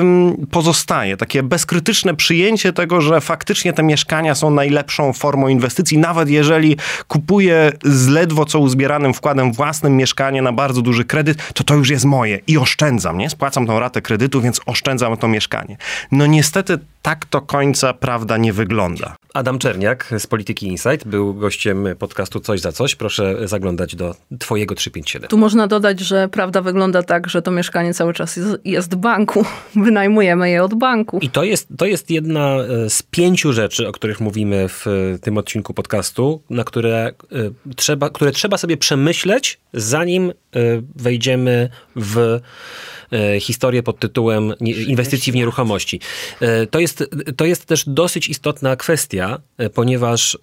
ym, pozostaje, takie bezkrytyczne przyjęcie tego, że faktycznie te mieszkania są najlepszą formą inwestycji, nawet jeżeli kupuję z ledwo co uzbieranym wkładem własnym mieszkanie na bardzo duży kredyt, to to już jest moje i oszczędzam, nie? Spłacam tą ratę kredytu, więc oszczędzam to mieszkanie. No niestety tak to końca prawda nie wygląda. Adam Czerniak z Polityki Insight był gościem podcastu Coś za Coś. Proszę zaglądać do twojego 357. Tu można dodać, że prawda wygląda tak, że to mieszkanie cały czas jest w banku. Wynajmujemy je od banku. I to jest, to jest jedna e, z pięciu rzeczy, o których mówimy w e, tym odcinku podcastu, na które e, trzeba, które trzeba sobie przemyśleć, zanim wejdziemy w historię pod tytułem inwestycji w nieruchomości. E, to jest, to jest też dosyć istotna kwestia, e, ponieważ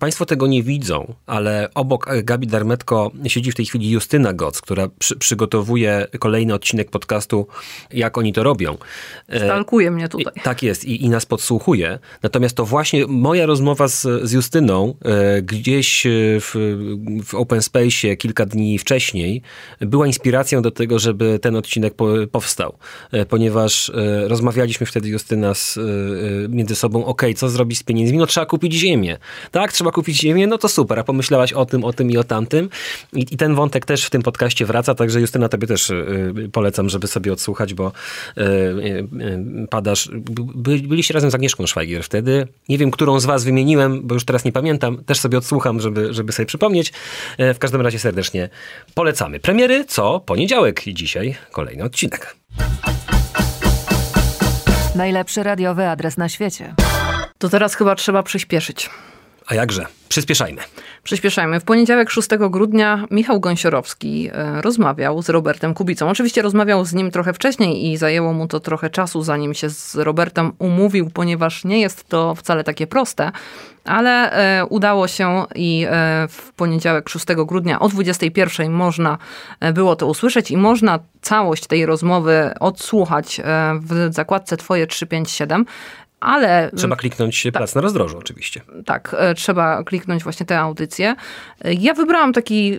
Państwo tego nie widzą, ale obok Gabi Darmetko siedzi w tej chwili Justyna Goc, która przy, przygotowuje kolejny odcinek podcastu Jak oni to robią. Stalkuje mnie tutaj. Tak jest i, i nas podsłuchuje. Natomiast to właśnie moja rozmowa z, z Justyną gdzieś w, w Open Space kilka dni wcześniej była inspiracją do tego, żeby ten odcinek powstał, e, ponieważ e, rozmawialiśmy wtedy Justyna z, e, między sobą, ok, co zrobić z pieniędzmi? No trzeba kupić ziemię. Tak, trzeba kupić ziemię, no to super, a pomyślałaś o tym, o tym i o tamtym. I, i ten wątek też w tym podcaście wraca, także Justyna tobie też polecam, żeby sobie odsłuchać, bo padasz, by, byliście razem z Agnieszką Szwajgier wtedy. Nie wiem, którą z was wymieniłem, bo już teraz nie pamiętam, też sobie odsłucham, żeby, żeby sobie przypomnieć. W każdym razie serdecznie polecamy. Premiery co? Poniedziałek i dzisiaj kolejny odcinek. Najlepszy radiowy adres na świecie. To teraz chyba trzeba przyspieszyć. A jakże? Przyspieszajmy. Przyspieszajmy. W poniedziałek 6 grudnia Michał Gąsiorowski e, rozmawiał z Robertem Kubicą. Oczywiście rozmawiał z nim trochę wcześniej i zajęło mu to trochę czasu, zanim się z Robertem umówił, ponieważ nie jest to wcale takie proste, ale e, udało się i e, w poniedziałek 6 grudnia o 21 można było to usłyszeć i można całość tej rozmowy odsłuchać w zakładce Twoje 357 ale... Trzeba kliknąć tak, plac na rozdrożu oczywiście. Tak, e, trzeba kliknąć właśnie tę audycję. E, ja wybrałam taki e,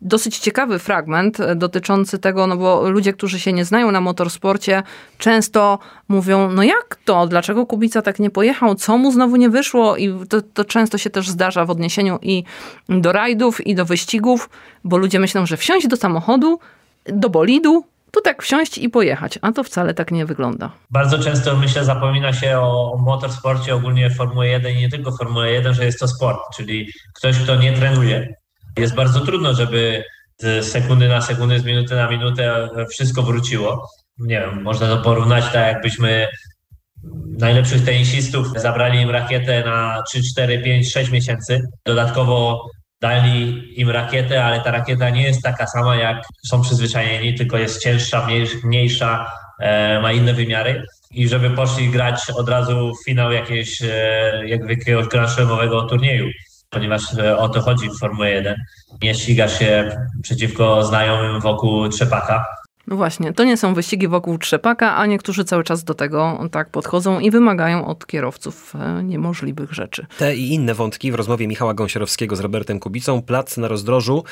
dosyć ciekawy fragment dotyczący tego, no bo ludzie, którzy się nie znają na motorsporcie, często mówią, no jak to, dlaczego Kubica tak nie pojechał, co mu znowu nie wyszło i to, to często się też zdarza w odniesieniu i do rajdów, i do wyścigów, bo ludzie myślą, że wsiąść do samochodu, do bolidu, tu tak wsiąść i pojechać, a to wcale tak nie wygląda. Bardzo często myślę, zapomina się o, motorsporcie, ogólnie Formuły 1 i nie tylko Formuły 1, że jest to sport, czyli ktoś, kto nie trenuje. Jest bardzo trudno, żeby z sekundy na sekundę, z minuty na minutę wszystko wróciło. Nie wiem, można to porównać tak, jakbyśmy najlepszych tenisistów zabrali im rakietę na 3, 4, 5, 6 miesięcy. Dodatkowo dali im rakietę, ale ta rakieta nie jest taka sama, jak są przyzwyczajeni, tylko jest cięższa, mniejsza, e, ma inne wymiary. i żeby poszli grać od razu w finał jakiegoś, jakiegoś Grand Slamowego turnieju ponieważ o to chodzi w Formule 1. Nie ścigasz się przeciwko znajomym wokół trzepaka, no właśnie, to nie są wyścigi wokół trzepaka, a niektórzy cały czas do tego tak podchodzą i wymagają od kierowców e, niemożliwych rzeczy. Te i inne wątki w rozmowie Michała Gąsiorowskiego z Robertem Kubicą. Plac na rozdrożu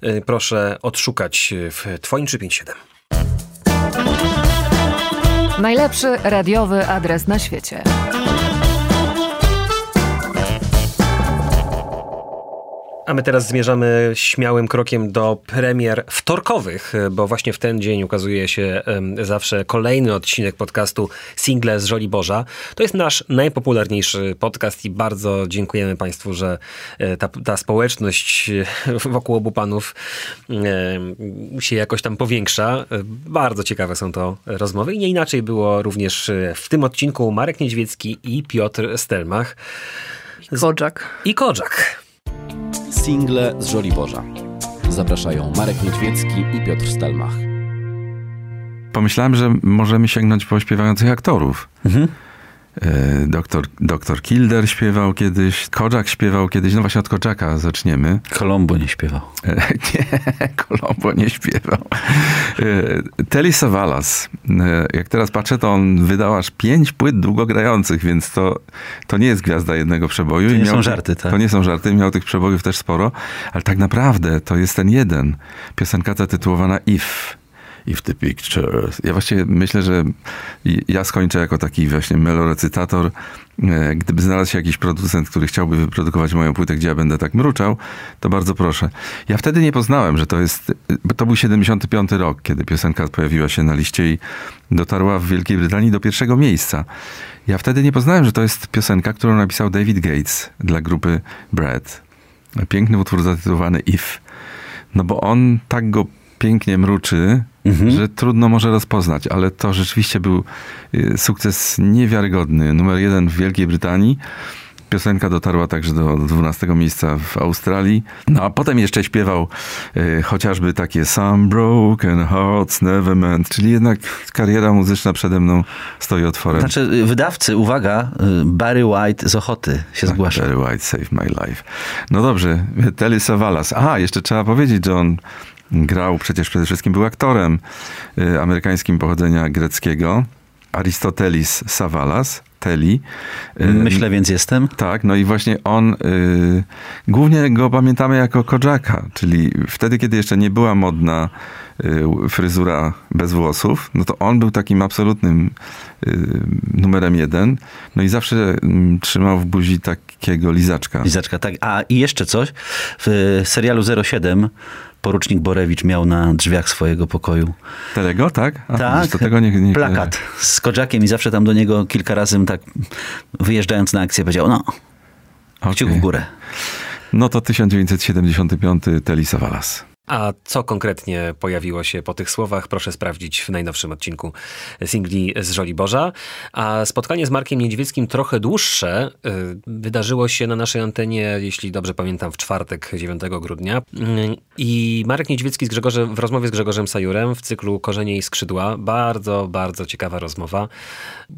e, proszę odszukać w Twoim 357. Najlepszy radiowy adres na świecie. A my teraz zmierzamy śmiałym krokiem do premier wtorkowych, bo właśnie w ten dzień ukazuje się zawsze kolejny odcinek podcastu Single z Żoli Boża. To jest nasz najpopularniejszy podcast i bardzo dziękujemy Państwu, że e, ta, ta społeczność wokół obu panów się jakoś tam powiększa. Bardzo ciekawe są to rozmowy i nie inaczej było również w tym odcinku Marek Niedźwiecki i Piotr Stelmach. I. I Kodżak. Single z Żoliborza. Zapraszają Marek Niedźwiecki i Piotr Stelmach. Pomyślałem, że możemy sięgnąć po śpiewających aktorów. Mhm. E, doktor, doktor Kilder śpiewał kiedyś, Kodzak śpiewał kiedyś, no właśnie od Kodzaka zaczniemy. Colombo nie śpiewał. E, nie, Colombo nie śpiewał. E, Telly Savalas, jak teraz patrzę, to on wydał aż pięć płyt długogrających, więc to, to nie jest gwiazda jednego przeboju. To nie są żarty, tak? To nie są żarty, miał tych przebojów też sporo, ale tak naprawdę to jest ten jeden. Piosenka zatytułowana If if the picture. Ja właściwie myślę, że ja skończę jako taki właśnie melorecytator. E, gdyby znalazł się jakiś producent, który chciałby wyprodukować moją płytę, gdzie ja będę tak mruczał, to bardzo proszę. Ja wtedy nie poznałem, że to jest, to był 75 rok, kiedy piosenka pojawiła się na liście i dotarła w Wielkiej Brytanii do pierwszego miejsca. Ja wtedy nie poznałem, że to jest piosenka, którą napisał David Gates dla grupy Brad. Piękny utwór zatytułowany If. No bo on tak go pięknie mruczy, mhm. że trudno może rozpoznać, ale to rzeczywiście był y, sukces niewiarygodny. Numer jeden w Wielkiej Brytanii. Piosenka dotarła także do 12 miejsca w Australii. No a potem jeszcze śpiewał y, chociażby takie Some Broken Hearts Never Meant, czyli jednak kariera muzyczna przede mną stoi otworem. Znaczy y, wydawcy, uwaga, y, Barry White z Ochoty się tak, zgłasza. Barry White, Save My Life. No dobrze, Telly Savalas. Aha, jeszcze trzeba powiedzieć, że on grał przecież przede wszystkim był aktorem y, amerykańskim pochodzenia greckiego. Aristotelis Savalas, Teli. Y, Myślę, więc jestem. Tak, no i właśnie on, y, głównie go pamiętamy jako Kodżaka, czyli wtedy, kiedy jeszcze nie była modna y, fryzura bez włosów, no to on był takim absolutnym y, numerem jeden. No i zawsze y, trzymał w buzi takiego lizaczka. Lizaczka, tak. A i jeszcze coś. W serialu 07 porucznik Borewicz miał na drzwiach swojego pokoju. Tego, tak? A, tak, to tego nie, nie, plakat z Kodżakiem i zawsze tam do niego kilka razy tak wyjeżdżając na akcję powiedział, no, okay. kciuk w górę. No to 1975 Telisa Walas. A co konkretnie pojawiło się po tych słowach, proszę sprawdzić w najnowszym odcinku singli z Żoli Boża. A spotkanie z Markiem Niedźwieckim trochę dłuższe y, wydarzyło się na naszej antenie, jeśli dobrze pamiętam, w czwartek 9 grudnia. Y, I Marek Niedźwiecki z Grzegorzem, w rozmowie z Grzegorzem Sajurem w cyklu Korzenie i Skrzydła. Bardzo, bardzo ciekawa rozmowa.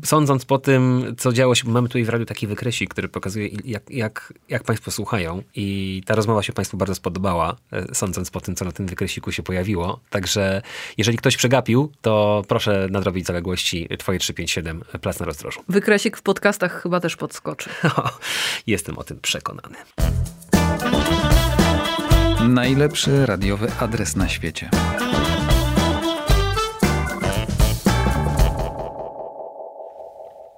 Sądząc po tym, co działo się, mamy tutaj w radiu taki wykresik, który pokazuje, jak, jak, jak Państwo słuchają. I ta rozmowa się Państwu bardzo spodobała, y, sądząc po tym, co na tym wykreśliku się pojawiło. Także jeżeli ktoś przegapił, to proszę nadrobić zaległości Twoje 357 Plac na Rozdrożu. Wykresik w podcastach chyba też podskoczy. Jestem o tym przekonany. Najlepszy radiowy adres na świecie.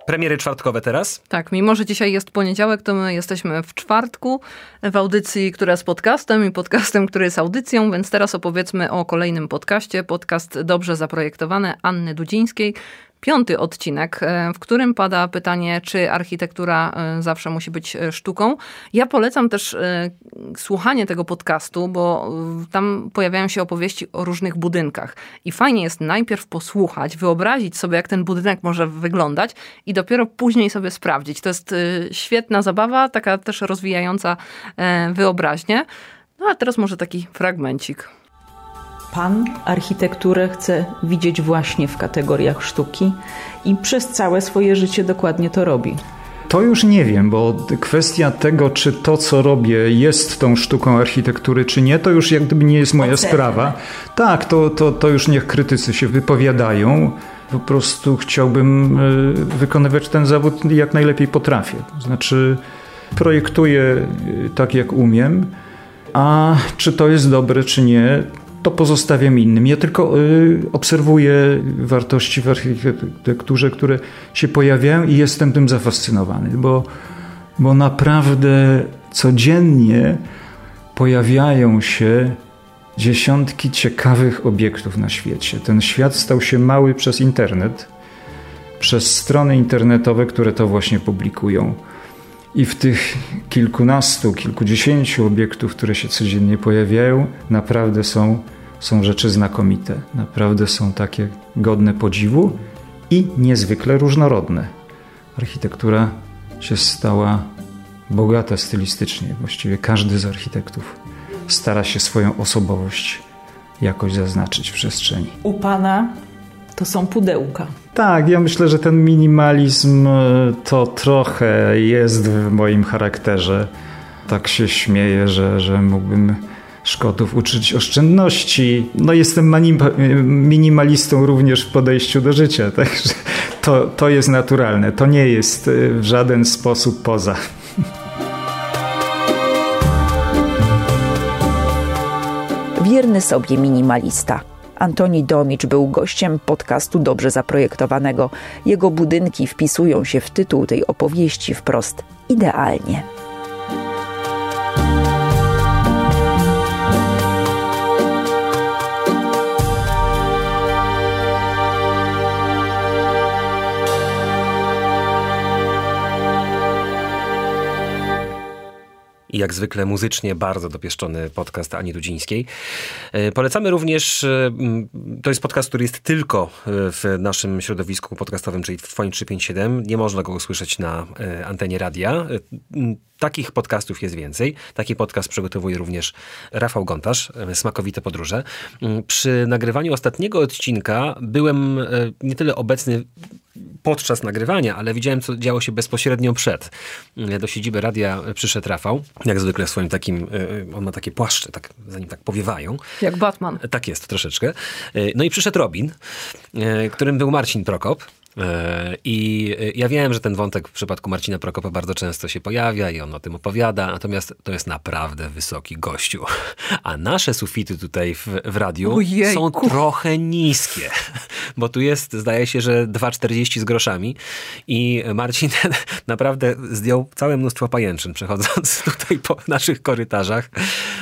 Premiery czwartkowe teraz? Tak, mimo że dzisiaj jest poniedziałek, to my jesteśmy w czwartku w audycji, która jest podcastem i podcastem, który jest audycją, więc teraz opowiedzmy o kolejnym podcaście. Podcast dobrze zaprojektowany Anny Dudzińskiej, piąty odcinek, e, w którym pada pytanie, czy architektura e, zawsze musi być e, sztuką. Ja polecam też słuchanie tego podcastu, bo tam pojawiają się opowieści o różnych budynkach. I fajnie jest najpierw posłuchać, wyobrazić sobie, jak ten budynek może wyglądać i dopiero później sobie sprawdzić. To jest świetna zabawa, taka też rozwijająca wyobraźnię. No a teraz może taki fragmencik. Pan architekturę chce widzieć właśnie w kategoriach sztuki i przez całe swoje życie dokładnie to robi. To już nie wiem, bo kwestia tego, czy to, co robię, jest tą sztuką architektury, czy nie, to już jak gdyby nie jest moja sprawa. Tak, to, to, to już niech krytycy się wypowiadają. Po prostu chciałbym e, wykonywać ten zawód jak najlepiej potrafię. To znaczy, projektuję e, tak, jak umiem, a czy to jest dobre, czy nie, to pozostawiam innym. Ja tylko y, obserwuję wartości w architekturze, które się pojawiają i jestem tym zafascynowany, bo, bo naprawdę codziennie pojawiają się dziesiątki ciekawych obiektów na świecie. Ten świat stał się mały przez internet, przez strony internetowe, które to właśnie publikują. I w tych kilkunastu, kilkudziesięciu obiektów, które się codziennie pojawiają, naprawdę są, są rzeczy znakomite. Naprawdę są takie godne podziwu i niezwykle różnorodne. Architektura się stała bogata stylistycznie. Właściwie każdy z architektów stara się swoją osobowość jakoś zaznaczyć w przestrzeni. U pana to są pudełka. Tak, ja myślę, że ten minimalizm e, to trochę jest w moim charakterze. Tak się śmieję, że, że mógłbym Szkotów uczyć oszczędności. No jestem minimalistą również w podejściu do życia, także to, to jest naturalne. To nie jest e, w żaden sposób poza. Wierny sobie minimalista. Antoni Domicz był gościem podcastu Dobrze Zaprojektowanego. Jego budynki wpisują się w tytuł tej opowieści wprost idealnie. I jak zwykle muzycznie bardzo dopieszczony podcast Ani Dudzińskiej. E, polecamy również, e, to jest podcast, który jest tylko e, w naszym środowisku podcastowym, czyli w Twoim 357. Nie można go usłyszeć na antenie radia. Takich podcastów jest więcej. Taki podcast przygotowuje również Rafał Gontarz, Smakowite Podróże. Przy nagrywaniu ostatniego odcinka byłem nie tyle obecny podczas nagrywania, ale widziałem, co działo się bezpośrednio przed. Do siedziby radia przyszedł Rafał, jak zwykle w swoim takim, e, on ma takie płaszcze, tak, za nim tak powiewają. Jak Batman. Tak jest, troszeczkę. E, no i przyszedł Robin, e, którym był Marcin Prokop. E, I ja wiem, że ten wątek w przypadku Marcina Prokopa bardzo często się pojawia i on o tym opowiada, natomiast to jest naprawdę wysoki gościu. A nasze sufity tutaj w, w radiu Ojejku. są trochę niskie, bo tu jest, zdaje się, że 2,40 z groszami i Marcin naprawdę zdjął całe mnóstwo pajęczyn przechodząc tutaj po naszych korytarzach,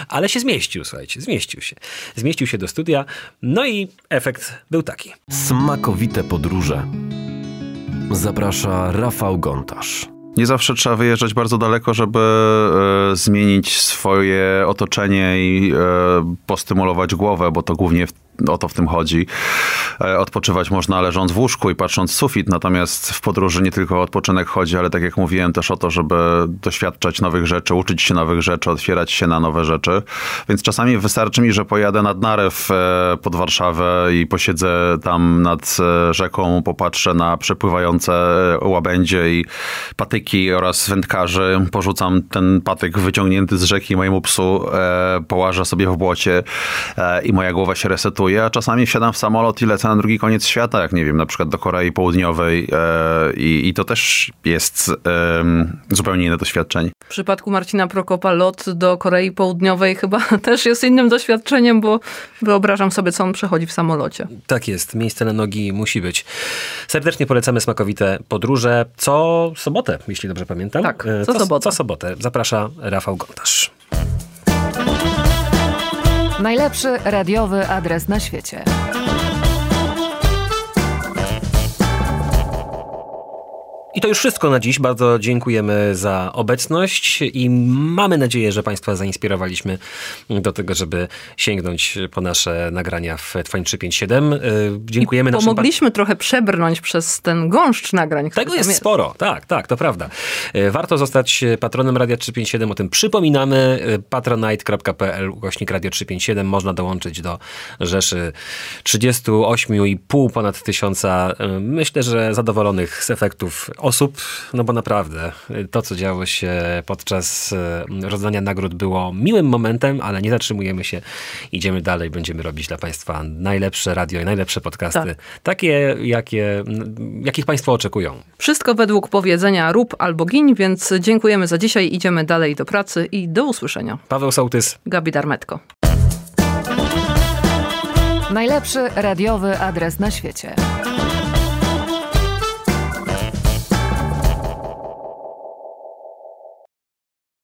ale się zmieścił, słuchajcie, zmieścił się. Zmieścił się do studia, no i efekt był taki. Smakowite podróże. Zaprasza Rafał Gontarz. Nie zawsze trzeba wyjeżdżać bardzo daleko, żeby e, zmienić swoje otoczenie i e, postymulować głowę, bo to głównie w o to w tym chodzi. E, odpoczywać można leżąc w łóżku i patrząc w sufit, natomiast w podróży nie tylko o odpoczynek chodzi, ale tak jak mówiłem też o to, żeby doświadczać nowych rzeczy, uczyć się nowych rzeczy, otwierać się na nowe rzeczy. Więc czasami wystarczy mi, że pojadę nad Narew e, pod Warszawę i posiedzę tam nad e, rzeką, popatrzę na przepływające łabędzie i patyki oraz wędkarzy. Porzucam ten patyk wyciągnięty z rzeki mojemu psu, połażę sobie w błocie i moja głowa się resetuje a czasami wsiadam w samolot i lecę na drugi koniec świata, jak nie wiem, na przykład do Korei Południowej e, i, i, to też jest e, zupełnie inne doświadczenie. W przypadku Marcina Prokopa lot do Korei Południowej chyba też jest innym doświadczeniem, bo wyobrażam sobie, co on przechodzi w samolocie. Tak jest, miejsce na nogi musi być. Serdecznie polecamy smakowite podróże co sobotę, jeśli dobrze pamiętam. Tak, e, co, co sobotę. Co sobotę. Zaprasza Rafał Gontarz. Najlepszy radiowy adres na świecie. I to już wszystko na dziś. Bardzo dziękujemy za obecność i mamy nadzieję, że Państwa zainspirowaliśmy do tego, żeby sięgnąć po nasze nagrania w Twoim 357. E, dziękujemy I Pomogliśmy trochę przebrnąć przez ten gąszcz nagrań. Tego jest, jest sporo, tak, tak, to prawda. E, warto zostać patronem Radia 357, o tym przypominamy. Patronite.pl ukośnik Radio 357 można dołączyć do rzeszy 38,5 ponad tysiąca, myślę, że zadowolonych z efektów osób, no bo naprawdę to, co działo się podczas e, rozdania nagród było miłym momentem, ale nie zatrzymujemy się, idziemy dalej, będziemy robić dla Państwa najlepsze radio i najlepsze podcasty, tak. takie, jakie, jakich Państwo oczekują. Wszystko według powiedzenia rób albo gin, więc dziękujemy za dzisiaj, idziemy dalej do pracy i do usłyszenia. Paweł Sołtys. Gabi Darmetko. Najlepszy radiowy adres na świecie.